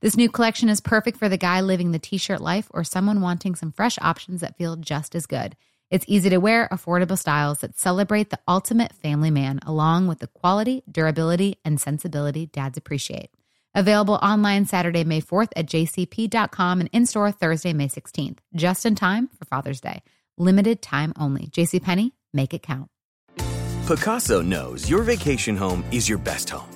This new collection is perfect for the guy living the t shirt life or someone wanting some fresh options that feel just as good. It's easy to wear, affordable styles that celebrate the ultimate family man, along with the quality, durability, and sensibility dads appreciate. Available online Saturday, May 4th at jcp.com and in store Thursday, May 16th, just in time for Father's Day. Limited time only. JCPenney, make it count. Pacaso knows your vacation home is your best home.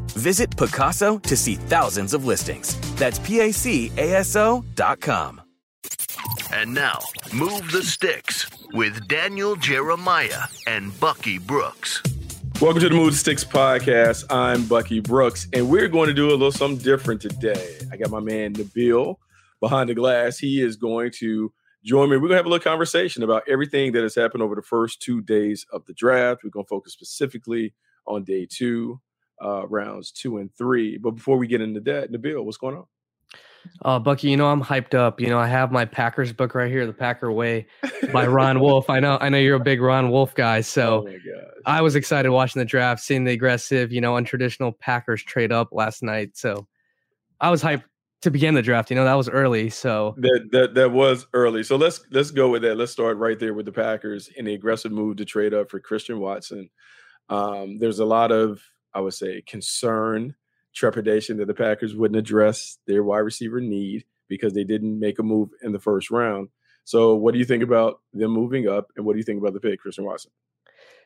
Visit Pacaso to see thousands of listings. That's P-A-C-A-S-O dot com. And now, Move the Sticks with Daniel Jeremiah and Bucky Brooks. Welcome to the Move the Sticks podcast. I'm Bucky Brooks, and we're going to do a little something different today. I got my man Nabil behind the glass. He is going to join me. We're going to have a little conversation about everything that has happened over the first two days of the draft. We're going to focus specifically on day two, uh, rounds two and three. But before we get into that, Nabil, what's going on? Uh, Bucky, you know I'm hyped up. You know I have my Packers book right here, The Packer Way, by Ron Wolf. I know, I know you're a big Ron Wolf guy, so oh I was excited watching the draft, seeing the aggressive, you know, untraditional Packers trade up last night. So I was hyped to begin the draft. You know that was early, so that that that was early. So let's let's go with that. Let's start right there with the Packers in the aggressive move to trade up for Christian Watson. Um, there's a lot of I would say concern trepidation that the Packers wouldn't address their wide receiver need because they didn't make a move in the first round. So, what do you think about them moving up, and what do you think about the pick, Christian Watson?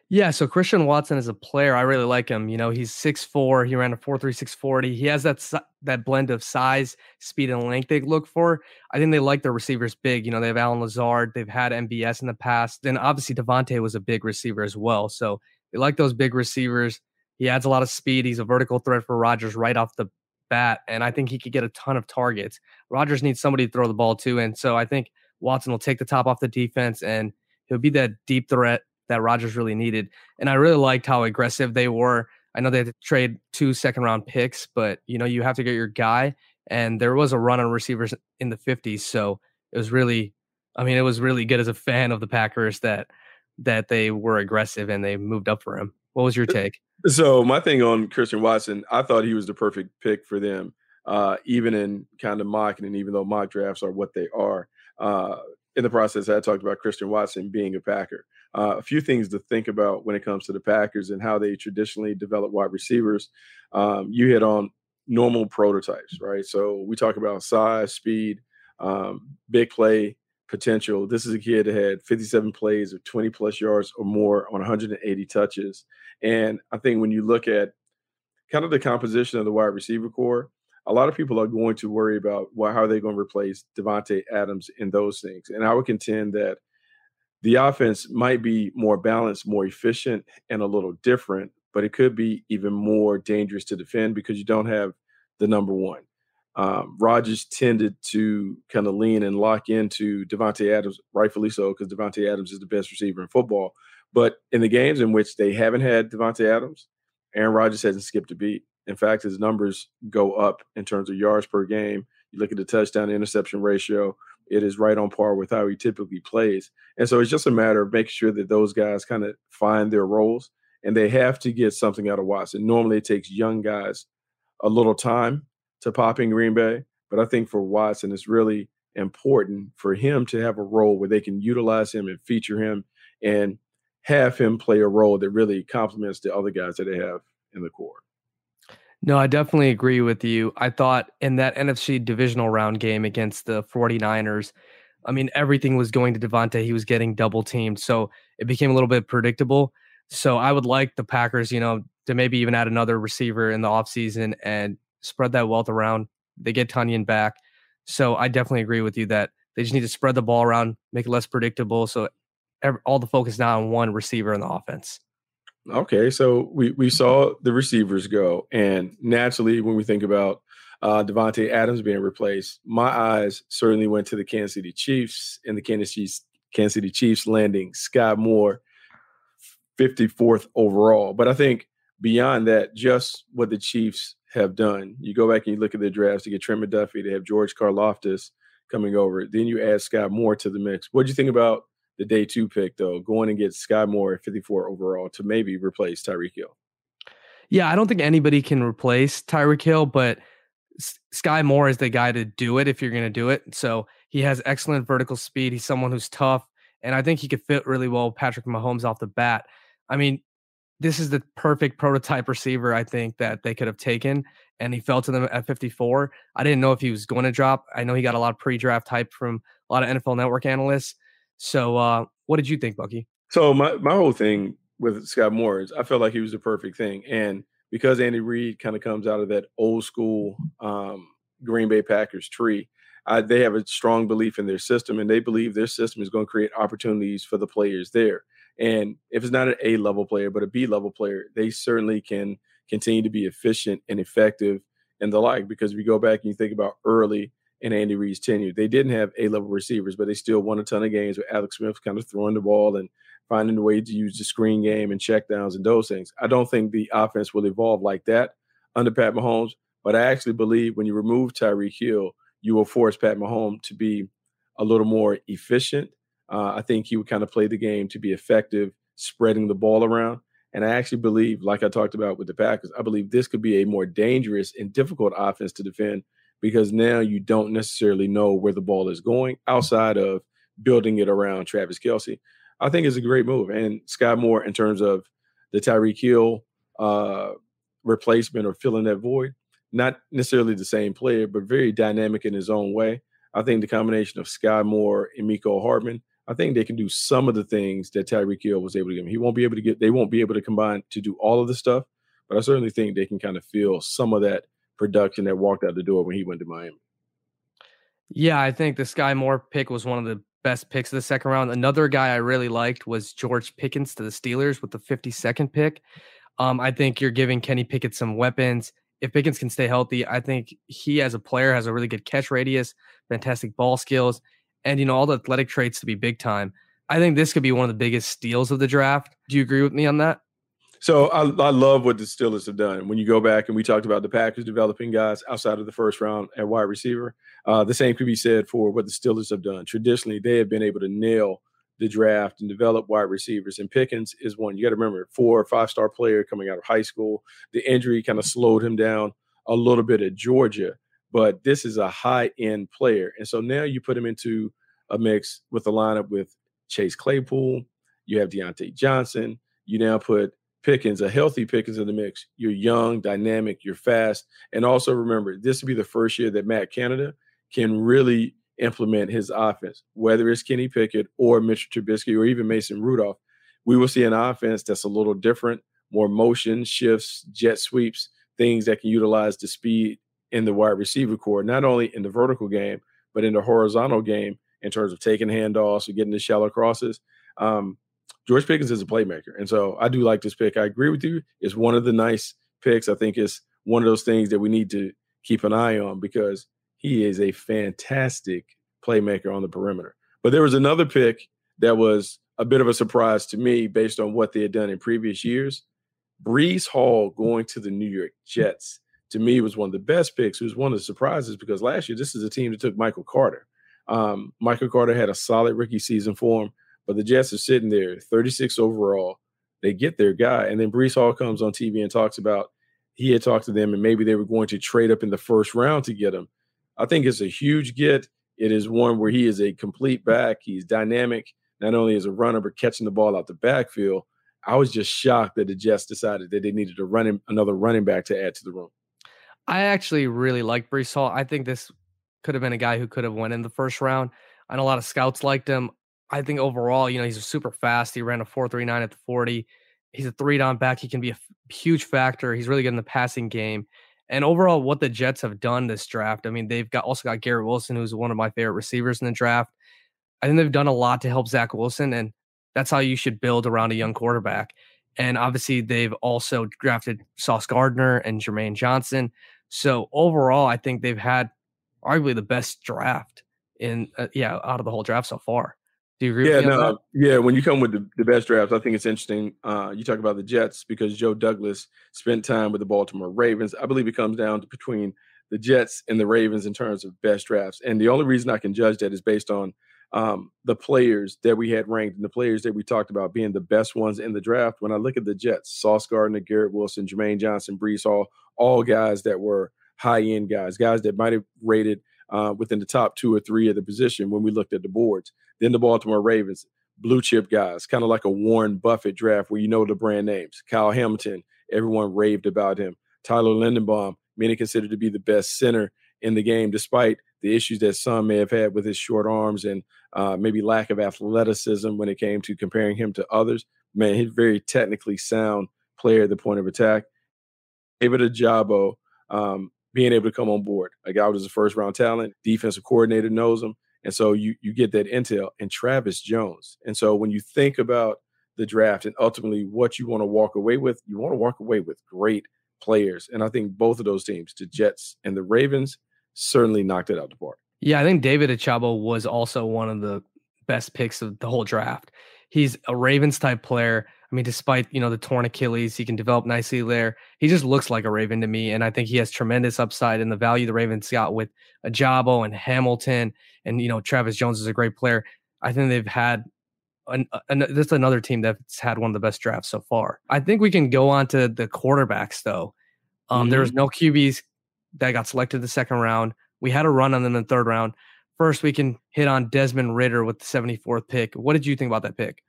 Yeah, so Christian Watson is a player. I really like him. You know, he's 6'4, he ran a 4.3640. He has that that blend of size, speed, and length they look for. I think they like their receivers big. You know, they have Allen Lazard, they've had MVS in the past. Then obviously Davante was a big receiver as well. So they like those big receivers. He adds a lot of speed. He's a vertical threat for Rodgers right off the bat, and I think he could get a ton of targets. Rodgers needs somebody to throw the ball to, and so I think Watson will take the top off the defense, and he'll be that deep threat that Rodgers really needed. And I really liked how aggressive they were. I know they had to trade two second round picks, but you know you have to get your guy, and there was a run on receivers in the 50s, so it was really, I mean, it was really good as a fan of the Packers that that they were aggressive and they moved up for him. What was your take? So my thing on Christian Watson, I thought he was the perfect pick for them, uh, even in kind of mock, and even though mock drafts are what they are. Uh, in the process, I talked about Christian Watson being a Packer. Uh, a few things to think about when it comes to the Packers and how they traditionally develop wide receivers. Um, you hit on normal prototypes, right? So we talk about size, speed, um, big play potential. This is a kid that had 57 plays of 20 plus yards or more on 180 touches. And I think when you look at kind of the composition of the wide receiver core, a lot of people are going to worry about how are they going to replace Davante Adams in those things. And I would contend that the offense might be more balanced, more efficient, and a little different, but it could be even more dangerous to defend because you don't have the number one. Um, Rodgers tended to kind of lean and lock into Davante Adams, rightfully so, because Davante Adams is the best receiver in football. But in the games in which they haven't had Davante Adams, Aaron Rodgers hasn't skipped a beat. In fact, his numbers go up in terms of yards per game. You look at the touchdown interception ratio, it is right on par with how he typically plays. And so it's just a matter of making sure that those guys kind of find their roles and they have to get something out of Watson. Normally it takes young guys a little time to pop in Green Bay, but I think for Watson, it's really important for him to have a role where they can utilize him and feature him and have him play a role that really complements the other guys that they have in the core. No, I definitely agree with you. I thought in that NFC divisional round game against the 49ers, I mean, everything was going to Davante. He was getting double teamed. So it became a little bit predictable. So I would like the Packers, you know, to maybe even add another receiver in the offseason and spread that wealth around. They get Tonyan back. So I definitely agree with you that they just need to spread the ball around, make it less predictable. So all the focus now on one receiver in the offense. Okay, so we we saw the receivers go, and naturally, when we think about uh, Davante Adams being replaced, my eyes certainly went to the Kansas City Chiefs and the Kansas City, Kansas City Chiefs landing Skyy Moore 54th overall. But I think beyond that, just what the Chiefs have done, you go back and you look at the drafts to get Trent McDuffie, to have George Karlaftis coming over, then you add Skyy Moore to the mix. What do you think about the day two pick, though, going and get Skyy Moore at 54 overall to maybe replace Tyreek Hill. Yeah, I don't think anybody can replace Tyreek Hill, but Skyy Moore is the guy to do it if you're going to do it. So he has excellent vertical speed. He's someone who's tough, and I think he could fit really well with Patrick Mahomes off the bat. I mean, this is the perfect prototype receiver I think that they could have taken, and he fell to them at 54. I didn't know if he was going to drop. I know he got a lot of pre-draft hype from a lot of NFL Network analysts. So, uh, what did you think, Bucky? So my my whole thing with Skyy Moore is I felt like he was the perfect thing, and because Andy Reid kind of comes out of that old school um, Green Bay Packers tree, uh, they have a strong belief in their system, and they believe their system is going to create opportunities for the players there. And if it's not an A level player, but a B level player, they certainly can continue to be efficient and effective and the like. Because we go back and you think about early in Andy Reid's tenure. They didn't have A level receivers, but they still won a ton of games with Alex Smith kind of throwing the ball and finding a way to use the screen game and check downs and those things. I don't think the offense will evolve like that under Pat Mahomes, but I actually believe when you remove Tyreek Hill, you will force Pat Mahomes to be a little more efficient. Uh, I think he would kind of play the game to be effective, spreading the ball around. And I actually believe, like I talked about with the Packers, I believe this could be a more dangerous and difficult offense to defend because now you don't necessarily know where the ball is going outside of building it around Travis Kelce. I think it's a great move. And Skyy Moore, in terms of the Tyreek Hill uh, replacement or filling that void, not necessarily the same player, but very dynamic in his own way. I think the combination of Skyy Moore and Mecole Hardman, I think they can do some of the things that Tyreek Hill was able to him. He won't be able to get, they won't be able to combine to do all of the stuff, but I certainly think they can kind of feel some of that production that walked out the door when he went to Miami. Yeah, I think the Skyy Moore pick was one of the best picks of the second round. Another guy I really liked was George Pickens to the Steelers with the 52nd pick. Um, I think you're giving Kenny Pickett some weapons. If Pickens can stay healthy, I think he as a player has a really good catch radius, fantastic ball skills, and you know all the athletic traits to be big time. I think this could be one of the biggest steals of the draft. Do you agree with me on that? So I, I love what the Steelers have done. When you go back and we talked about the Packers developing guys outside of the first round at wide receiver, uh, the same could be said for what the Steelers have done. Traditionally, they have been able to nail the draft and develop wide receivers. And Pickens is one. You got to remember, four or five star player coming out of high school. The injury kind of slowed him down a little bit at Georgia, but this is a high end player. And so now you put him into a mix with the lineup with Chase Claypool. You have Diontae Johnson. You now put Pickens, a healthy Pickens in the mix. You're young, dynamic, you're fast. And also remember, this will be the first year that Matt Canada can really implement his offense, whether it's Kenny Pickett or Mitchell Trubisky or even Mason Rudolph. We will see an offense that's a little different, more motion, shifts, jet sweeps, things that can utilize the speed in the wide receiver core, not only in the vertical game, but in the horizontal game in terms of taking handoffs or getting the shallow crosses. Um, George Pickens is a playmaker. And so I do like this pick. I agree with you. It's one of the nice picks. I think it's one of those things that we need to keep an eye on because he is a fantastic playmaker on the perimeter. But there was another pick that was a bit of a surprise to me based on what they had done in previous years. Breece Hall going to the New York Jets to me was one of the best picks. It was one of the surprises because last year this is a team that took Michael Carter. Um, Michael Carter had a solid rookie season for him, but the Jets are sitting there, 36 overall. They get their guy, and then Breece Hall comes on TV and talks about he had talked to them and maybe they were going to trade up in the first round to get him. I think it's a huge get. It is one where he is a complete back. He's dynamic, not only as a runner, but catching the ball out the backfield. I was just shocked that the Jets decided that they needed to run him another running back to add to the room. I actually really like Breece Hall. I think this could have been a guy who could have went in the first round. Know a lot of scouts liked him. I think overall, you know, he's super fast. He ran a 4.39 at the 40. He's a three down back. He can be a huge factor. He's really good in the passing game. And overall, what the Jets have done this draft, I mean, they've got also got Garrett Wilson, who's one of my favorite receivers in the draft. I think they've done a lot to help Zach Wilson, and that's how you should build around a young quarterback. And obviously, they've also drafted Sauce Gardner and Jermaine Johnson. So overall, I think they've had arguably the best draft in uh, yeah out of the whole draft so far. Do you agree? Yeah, no, yeah. When you come with the, the best drafts, I think it's interesting. Uh, you talk about the Jets because Joe Douglas spent time with the Baltimore Ravens. I believe it comes down to between the Jets and the Ravens in terms of best drafts. And the only reason I can judge that is based on um, the players that we had ranked and the players that we talked about being the best ones in the draft. When I look at the Jets, Sauce Gardner, Garrett Wilson, Jermaine Johnson, Breece Hall, all guys that were high end guys, guys that might have rated uh, within the top two or three of the position when we looked at the boards. Then the Baltimore Ravens, blue chip guys, kind of like a Warren Buffett draft where you know the brand names. Kyle Hamilton, everyone raved about him. Tyler Linderbaum, many considered to be the best center in the game, despite the issues that some may have had with his short arms and uh, maybe lack of athleticism when it came to comparing him to others. Man, he's very technically sound player at the point of attack. David Ojabo, um, being able to come on board. A guy was a first round talent, defensive coordinator knows him. And so you you get that intel and Travis Jones. And so when you think about the draft and ultimately what you want to walk away with, you want to walk away with great players. And I think both of those teams, the Jets and the Ravens, certainly knocked it out the park. Yeah, I think David Ojabo was also one of the best picks of the whole draft. He's a Ravens type player. I mean, despite you know the torn Achilles, he can develop nicely there. He just looks like a Raven to me, and I think he has tremendous upside. And the value the Ravens got with Ojabo and Hamilton, and you know Travis Jones is a great player. I think they've had an, an, this is another team that's had one of the best drafts so far. I think we can go on to the quarterbacks though. Um, mm-hmm. There was no QBs that got selected the second round. We had a run on them in the third round. First, we can hit on Desmond Ridder with the 74th pick. What did you think about that pick?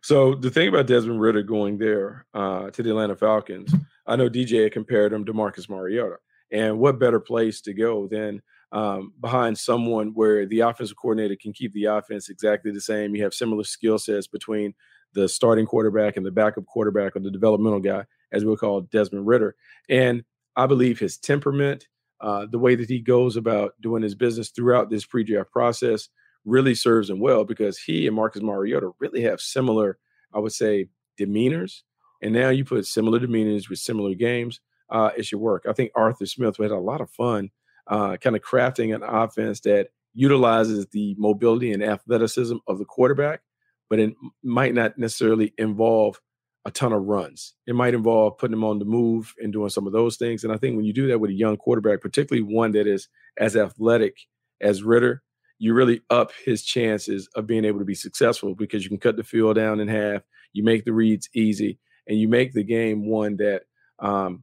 So the thing about Desmond Ridder going there uh, to the Atlanta Falcons, I know DJ compared him to Marcus Mariota, and what better place to go than um, behind someone where the offensive coordinator can keep the offense exactly the same. You have similar skill sets between the starting quarterback and the backup quarterback or the developmental guy, as we'll call Desmond Ridder. And I believe his temperament, uh, the way that he goes about doing his business throughout this pre-draft process, really serves him well because he and Marcus Mariota really have similar, I would say, demeanors. And now you put similar demeanors with similar games, uh, it should work. I think Arthur Smith had a lot of fun uh, kind of crafting an offense that utilizes the mobility and athleticism of the quarterback, but it might not necessarily involve a ton of runs. It might involve putting them on the move and doing some of those things. And I think when you do that with a young quarterback, particularly one that is as athletic as Ridder, you really up his chances of being able to be successful because you can cut the field down in half, you make the reads easy, and you make the game one that um,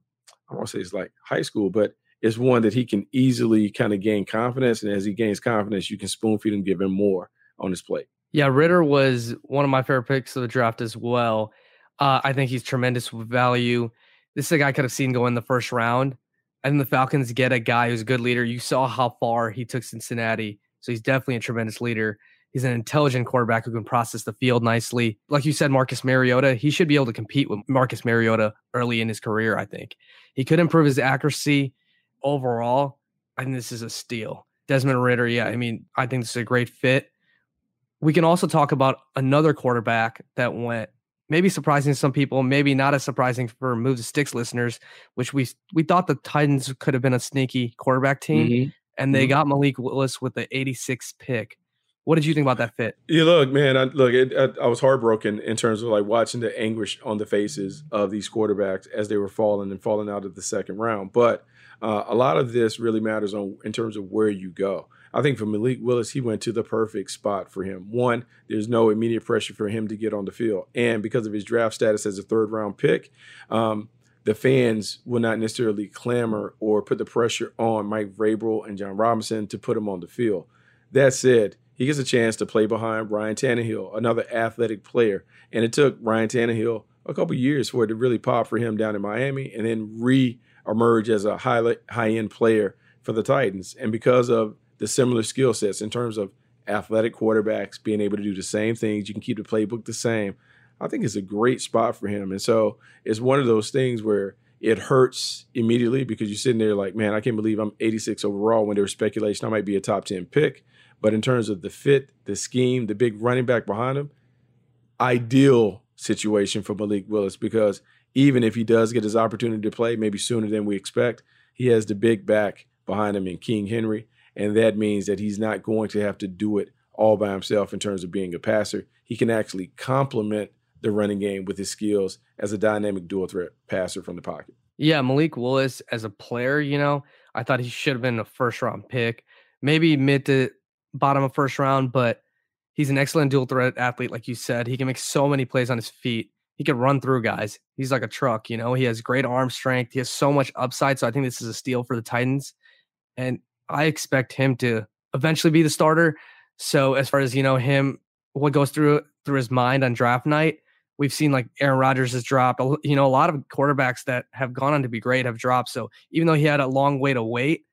I want to say it's like high school, but it's one that he can easily kind of gain confidence. And as he gains confidence, you can spoon feed him, give him more. on his plate. Yeah, Ridder was one of my favorite picks of the draft as well. Uh, I think he's tremendous value. This is a guy I could have seen go in the first round. And the Falcons get a guy who's a good leader. You saw how far he took Cincinnati. So he's definitely a tremendous leader. He's an intelligent quarterback who can process the field nicely. Like you said, Marcus Mariota, he should be able to compete with Marcus Mariota early in his career, I think. He could improve his accuracy overall. I think this is a steal. Desmond Ridder, yeah, I mean, I think this is a great fit. We can also talk about another quarterback that went maybe surprising to some people, maybe not as surprising for Move the Sticks listeners, which we we thought the Titans could have been a sneaky quarterback team, mm-hmm. And they mm-hmm. got Malik Willis with the 86th pick. What did you think about that fit? Yeah, look, man, I, look, it, I, I, was heartbroken in terms of like watching the anguish on the faces of these quarterbacks as they were falling and falling out of the second round. But uh, a lot of this really matters on in terms of where you go. I think for Malik Willis, he went to the perfect spot for him. One, there's no immediate pressure for him to get on the field, and because of his draft status as a third round pick, um, the fans will not necessarily clamor or put the pressure on Mike Vrabel and Jon Robinson to put him on the field. That said, he gets a chance to play behind Ryan Tannehill, another athletic player, and it took Ryan Tannehill a couple years for it to really pop for him down in Miami, and then re-emerge as a high high end player for the Titans. And because of the similar skill sets in terms of athletic quarterbacks being able to do the same things. You can keep the playbook the same. I think it's a great spot for him. And so it's one of those things where it hurts immediately because you're sitting there like, man, I can't believe I'm 86 overall when there was speculation I might be a top 10 pick. But in terms of the fit, the scheme, the big running back behind him, ideal situation for Malik Willis because even if he does get his opportunity to play, maybe sooner than we expect, he has the big back behind him in King Henry. And that means that he's not going to have to do it all by himself in terms of being a passer. He can actually complement the running game with his skills as a dynamic dual threat passer from the pocket. Yeah, Malik Willis as a player, you know, I thought he should have been a first round pick, maybe mid to bottom of first round, but he's an excellent dual threat athlete, like you said. He can make so many plays on his feet. He can run through guys. He's like a truck, you know. He has great arm strength. He has so much upside. So I think this is a steal for the Titans. And I expect him to eventually be the starter. So as far as you know, him what goes through through his mind on draft night, we've seen like Aaron Rodgers has dropped. You know, a lot of quarterbacks that have gone on to be great have dropped. So even though he had a long way to wait,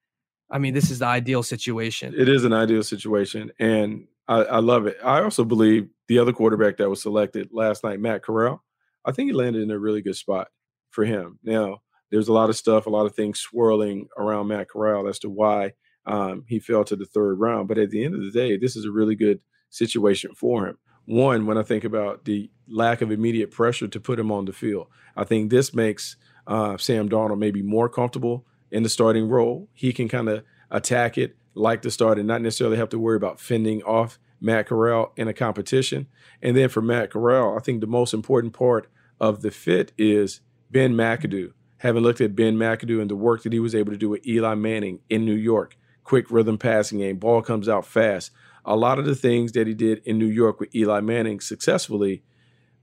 I mean, this is the ideal situation. It is an ideal situation, and I, I love it. I also believe the other quarterback that was selected last night, Matt Corral, I think he landed in a really good spot for him. Now, there's a lot of stuff, a lot of things swirling around Matt Corral as to why um, he fell to the third round. But at the end of the day, this is a really good situation for him. One, when I think about the lack of immediate pressure to put him on the field, I think this makes uh, Sam Darnold maybe more comfortable in the starting role. He can kind of attack it like the start and not necessarily have to worry about fending off Matt Corral in a competition. And then for Matt Corral, I think the most important part of the fit is Ben McAdoo. Having looked at Ben McAdoo and the work that he was able to do with Eli Manning in New York, quick rhythm passing game, ball comes out fast. A lot of the things that he did in New York with Eli Manning successfully,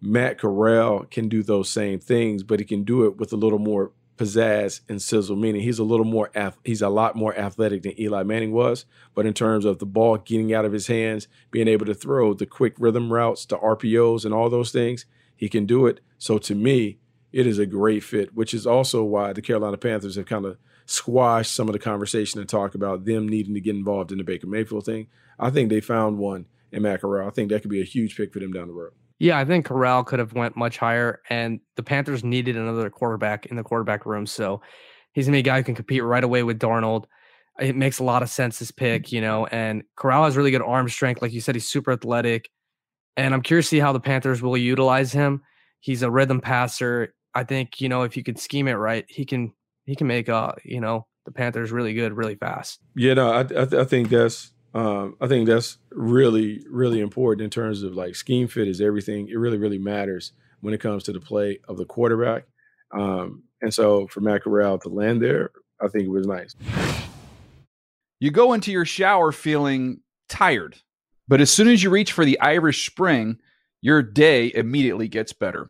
Matt Corral can do those same things, but he can do it with a little more pizzazz and sizzle. Meaning he's a little more he's a lot more athletic than Eli Manning was, but in terms of the ball getting out of his hands, being able to throw the quick rhythm routes, the RPOs, and all those things, he can do it. So to me, it is a great fit, which is also why the Carolina Panthers have kind of squash some of the conversation and talk about them needing to get involved in the Baker Mayfield thing. I think they found one in Matt Corral. I think that could be a huge pick for them down the road. Yeah, I think Corral could have went much higher, and the Panthers needed another quarterback in the quarterback room. So he's gonna be a guy who can compete right away with Darnold. It makes a lot of sense this pick, you know. And Corral has really good arm strength, like you said, he's super athletic. And I'm curious to see how the Panthers will utilize him. He's a rhythm passer. I think you know if you can scheme it right, he can he can make uh you know the Panthers really good really fast. Yeah, no, I I, I think that's um, I think that's really really important in terms of like scheme fit is everything. It really really matters when it comes to the play of the quarterback. Um, and so for Matt Corral to land there, I think it was nice. You go into your shower feeling tired, but as soon as you reach for the Irish Spring, your day immediately gets better.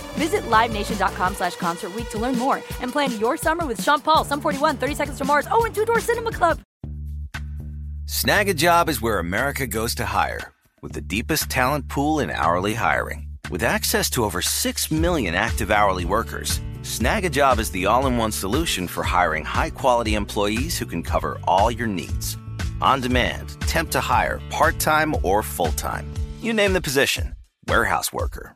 Visit LiveNation.com slash Concert to learn more and plan your summer with Sean Paul, Sum 41, 30 Seconds to Mars, oh, and Two Door Cinema Club. Snag a job is where America goes to hire, with the deepest talent pool in hourly hiring. With access to over 6 million active hourly workers, Snag a job is the all in one solution for hiring high quality employees who can cover all your needs. On demand, temp to hire, part time or full time. You name the position warehouse worker,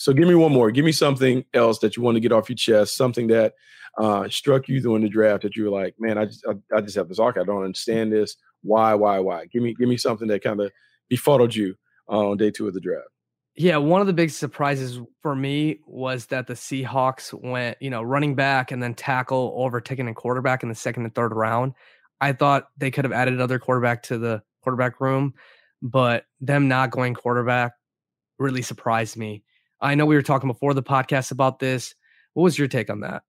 So give me one more. Give me something else that you want to get off your chest, something that uh, struck you during the draft that you were like, man, I just, I, I just have this arc. I don't understand this. Why, why, why? Give me, give me something that kind of befuddled you uh, on day two of the draft. Yeah, one of the big surprises for me was that the Seahawks went, you know, running back and then tackle over taking a quarterback in the second and third round. I thought they could have added another quarterback to the quarterback room, but them not going quarterback really surprised me. I know we were talking before the podcast about this. What was your take on that?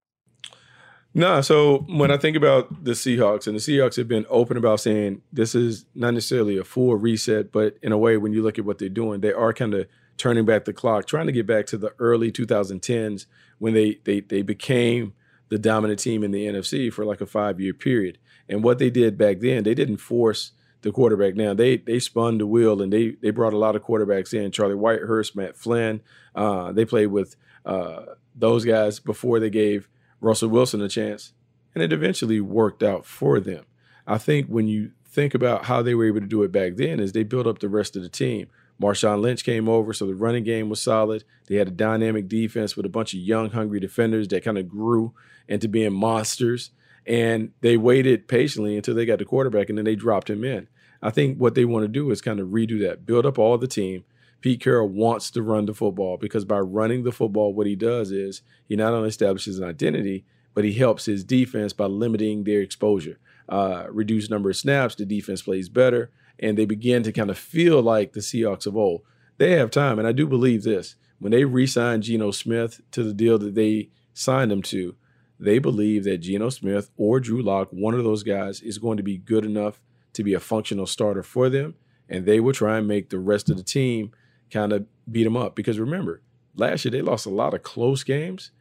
No, so when I think about the Seahawks, and the Seahawks have been open about saying this is not necessarily a full reset, but in a way, when you look at what they're doing, they are kind of turning back the clock, trying to get back to the early 2010s when they they they became the dominant team in the NFC for like a five year period. And what they did back then, they didn't force the quarterback Now They they spun the wheel and they they brought a lot of quarterbacks in. Charlie Whitehurst, Matt Flynn. Uh, they played with uh, those guys before they gave Russell Wilson a chance, and it eventually worked out for them. I think when you think about how they were able to do it back then, is they built up the rest of the team. Marshawn Lynch came over, so the running game was solid. They had a dynamic defense with a bunch of young, hungry defenders that kind of grew into being monsters. And they waited patiently until they got the quarterback, and then they dropped him in. I think what they want to do is kind of redo that, build up all the team. Pete Carroll wants to run the football because by running the football, what he does is he not only establishes an identity, but he helps his defense by limiting their exposure. Uh, reduced number of snaps, the defense plays better and they begin to kind of feel like the Seahawks of old. They have time, and I do believe this. When they re-signed Geno Smith to the deal that they signed him to, they believe that Geno Smith or Drew Lock, one of those guys, is going to be good enough to be a functional starter for them, and they will try and make the rest of the team kind of beat them up. Because remember, last year they lost a lot of close games.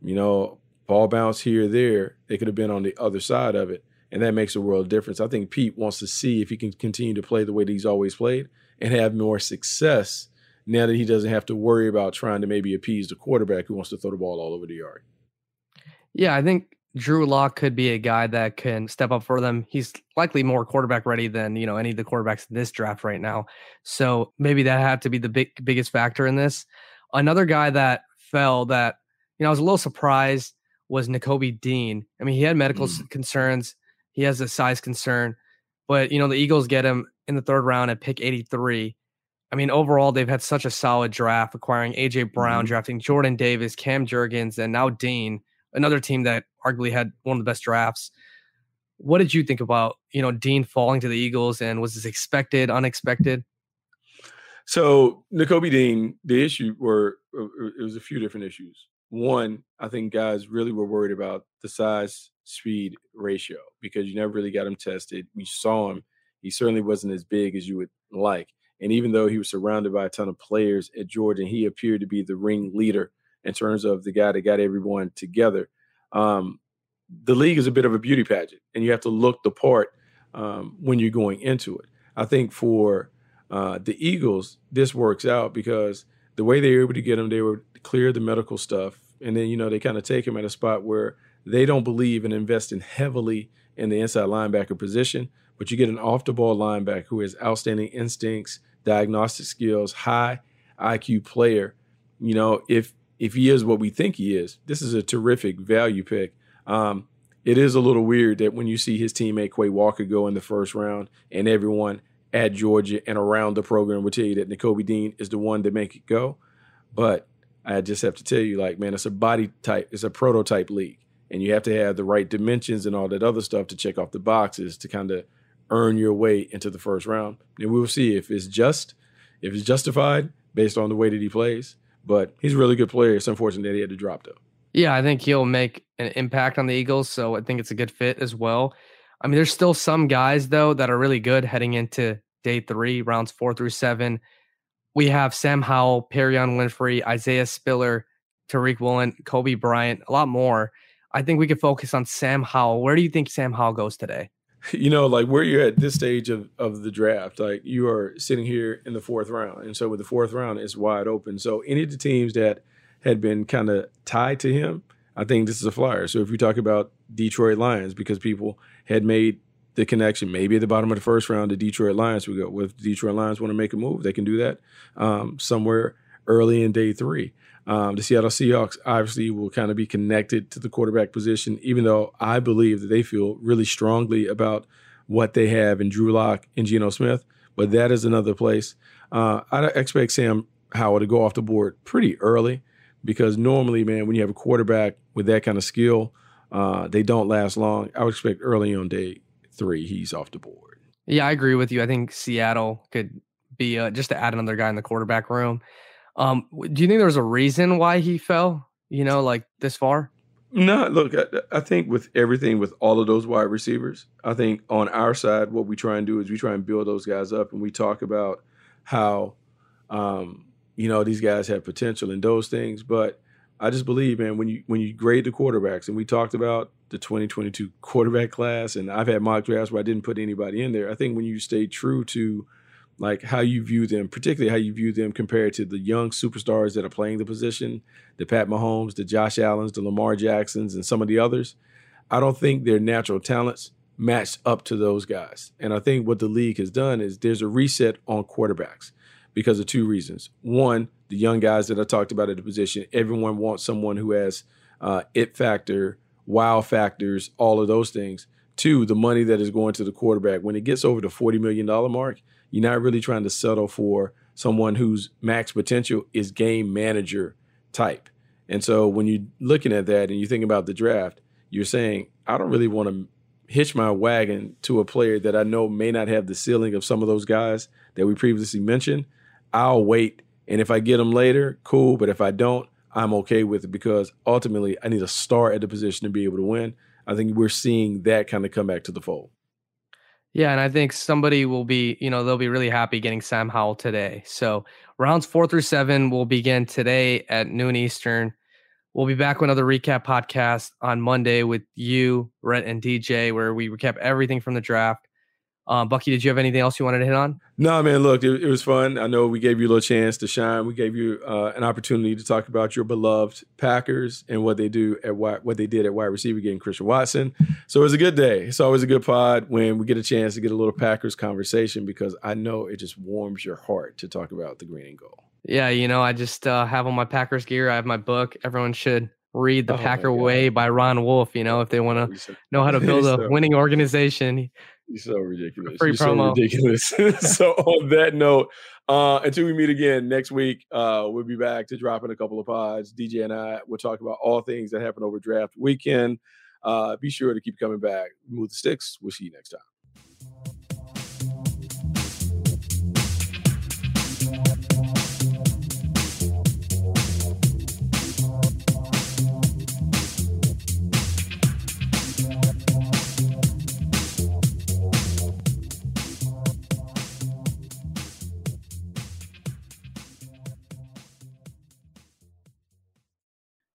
You know, ball bounce here there, they could have been on the other side of it and that makes a world of difference. I think Pete wants to see if he can continue to play the way that he's always played and have more success now that he doesn't have to worry about trying to maybe appease the quarterback who wants to throw the ball all over the yard. Yeah, I think Drew Lock could be a guy that can step up for them. He's likely more quarterback ready than you know any of the quarterbacks in this draft right now. So maybe that had to be the big biggest factor in this. Another guy that fell that you know I was a little surprised was Nakobe Dean. I mean, he had medical mm. concerns. He has a size concern, but you know the Eagles get him in the third round at pick 83. I mean, overall, they've had such a solid draft, acquiring AJ Brown, mm-hmm. drafting Jordan Davis, Cam Jurgens, and now Dean, another team that arguably had one of the best drafts. What did you think about you know Dean falling to the Eagles, and was this expected, unexpected? So Nakobe Dean, the issue were uh, it was a few different issues. One, I think guys really were worried about the size speed ratio because you never really got him tested. We saw him. He certainly wasn't as big as you would like. And even though he was surrounded by a ton of players at Georgia, he appeared to be the ring leader in terms of the guy that got everyone together. Um, the league is a bit of a beauty pageant, and you have to look the part um, when you're going into it. I think for uh, the Eagles, this works out because the way they were able to get him, they were clear the medical stuff, and then you know they kind of take him at a spot where they don't believe in investing heavily in the inside linebacker position, but you get an off the ball linebacker who has outstanding instincts, diagnostic skills, high IQ player. You know, if if he is what we think he is, this is a terrific value pick. Um, it is a little weird that when you see his teammate Quay Walker go in the first round, and everyone at Georgia and around the program will tell you that Nakobe Dean is the one to make it go. But I just have to tell you, like, man, it's a body type, it's a prototype league and you have to have the right dimensions and all that other stuff to check off the boxes to kind of earn your way into the first round. And we will see if it's just, if it's justified based on the way that he plays. But he's a really good player. It's unfortunate that he had to drop though. Yeah, I think he'll make an impact on the Eagles, so I think it's a good fit as well. I mean, there's still some guys though that are really good heading into day three, rounds four through seven. We have Sam Howell, Perrion Winfrey, Isaiah Spiller, Tariq Woolen, Coby Bryant, a lot more. I think we could focus on Sam Howell. Where do you think Sam Howell goes today? You know, like where you're at this stage of, of the draft, like you are sitting here in the fourth round. And so with the fourth round, it's wide open. So any of the teams that had been kind of tied to him, I think this is a flyer. So if you talk about Detroit Lions, because people had made the connection, maybe at the bottom of the first round, the Detroit Lions would go. With Detroit Lions want to make a move, they can do that um, somewhere early in day three. Um, the Seattle Seahawks obviously will kind of be connected to the quarterback position, even though I believe that they feel really strongly about what they have in Drew Lock and Geno Smith. But that is another place. Uh, I expect Sam Howell to go off the board pretty early because normally, man, when you have a quarterback with that kind of skill, uh, they don't last long. I would expect early on day three, he's off the board. Yeah, I agree with you. I think Seattle could be uh, just to add another guy in the quarterback room. Um, do you think there's a reason why he fell? You know, like this far? No, look, I, I, think with everything, with all of those wide receivers, I think on our side, what we try and do is we try and build those guys up, and we talk about how, um, you know, these guys have potential and those things. But I just believe, man, when you when you grade the quarterbacks, and we talked about the 2022 quarterback class, and I've had mock drafts where I didn't put anybody in there. I think when you stay true to like how you view them, particularly how you view them compared to the young superstars that are playing the position, the Pat Mahomes, the Josh Allens, the Lamar Jacksons, and some of the others. I don't think their natural talents matched up to those guys. And I think what the league has done is there's a reset on quarterbacks because of two reasons. One, the young guys that I talked about at the position, everyone wants someone who has uh, it factor, wow factors, all of those things. Two, the money that is going to the quarterback. When it gets over the $40 million mark, you're not really trying to settle for someone whose max potential is game manager type. And so when you're looking at that and you think about the draft, you're saying, I don't really want to hitch my wagon to a player that I know may not have the ceiling of some of those guys that we previously mentioned. I'll wait. And if I get them later, cool. But if I don't, I'm okay with it because ultimately I need a star at the position to be able to win. I think we're seeing that kind of come back to the fold. Yeah, and I think somebody will be, you know, they'll be really happy getting Sam Howell today. So rounds four through seven will begin today at noon Eastern. We'll be back with another recap podcast on Monday with you, Rhett, and DJ, where we recap everything from the draft. Um, Bucky, did you have anything else you wanted to hit on? No, man. Look, it, it, was fun. I know we gave you a little chance to shine. We gave you uh, an opportunity to talk about your beloved Packers and what they do at wide, what they did at wide receiver, getting Christian Watson. So it was a good day. It's always a good pod when we get a chance to get a little Packers conversation because I know it just warms your heart to talk about the green and gold. Yeah, you know, I just uh, have on my Packers gear. I have my book. Everyone should read The oh Packer Way by Ron Wolf. You know, if they want to know how to build a winning organization. You're so ridiculous. Free You're promo. so ridiculous. so on that note, uh, until we meet again next week, uh, we'll be back to drop in a couple of pods. DJ and I will talk about all things that happen over draft weekend. Uh, be sure to keep coming back. Move the sticks. We'll see you next time.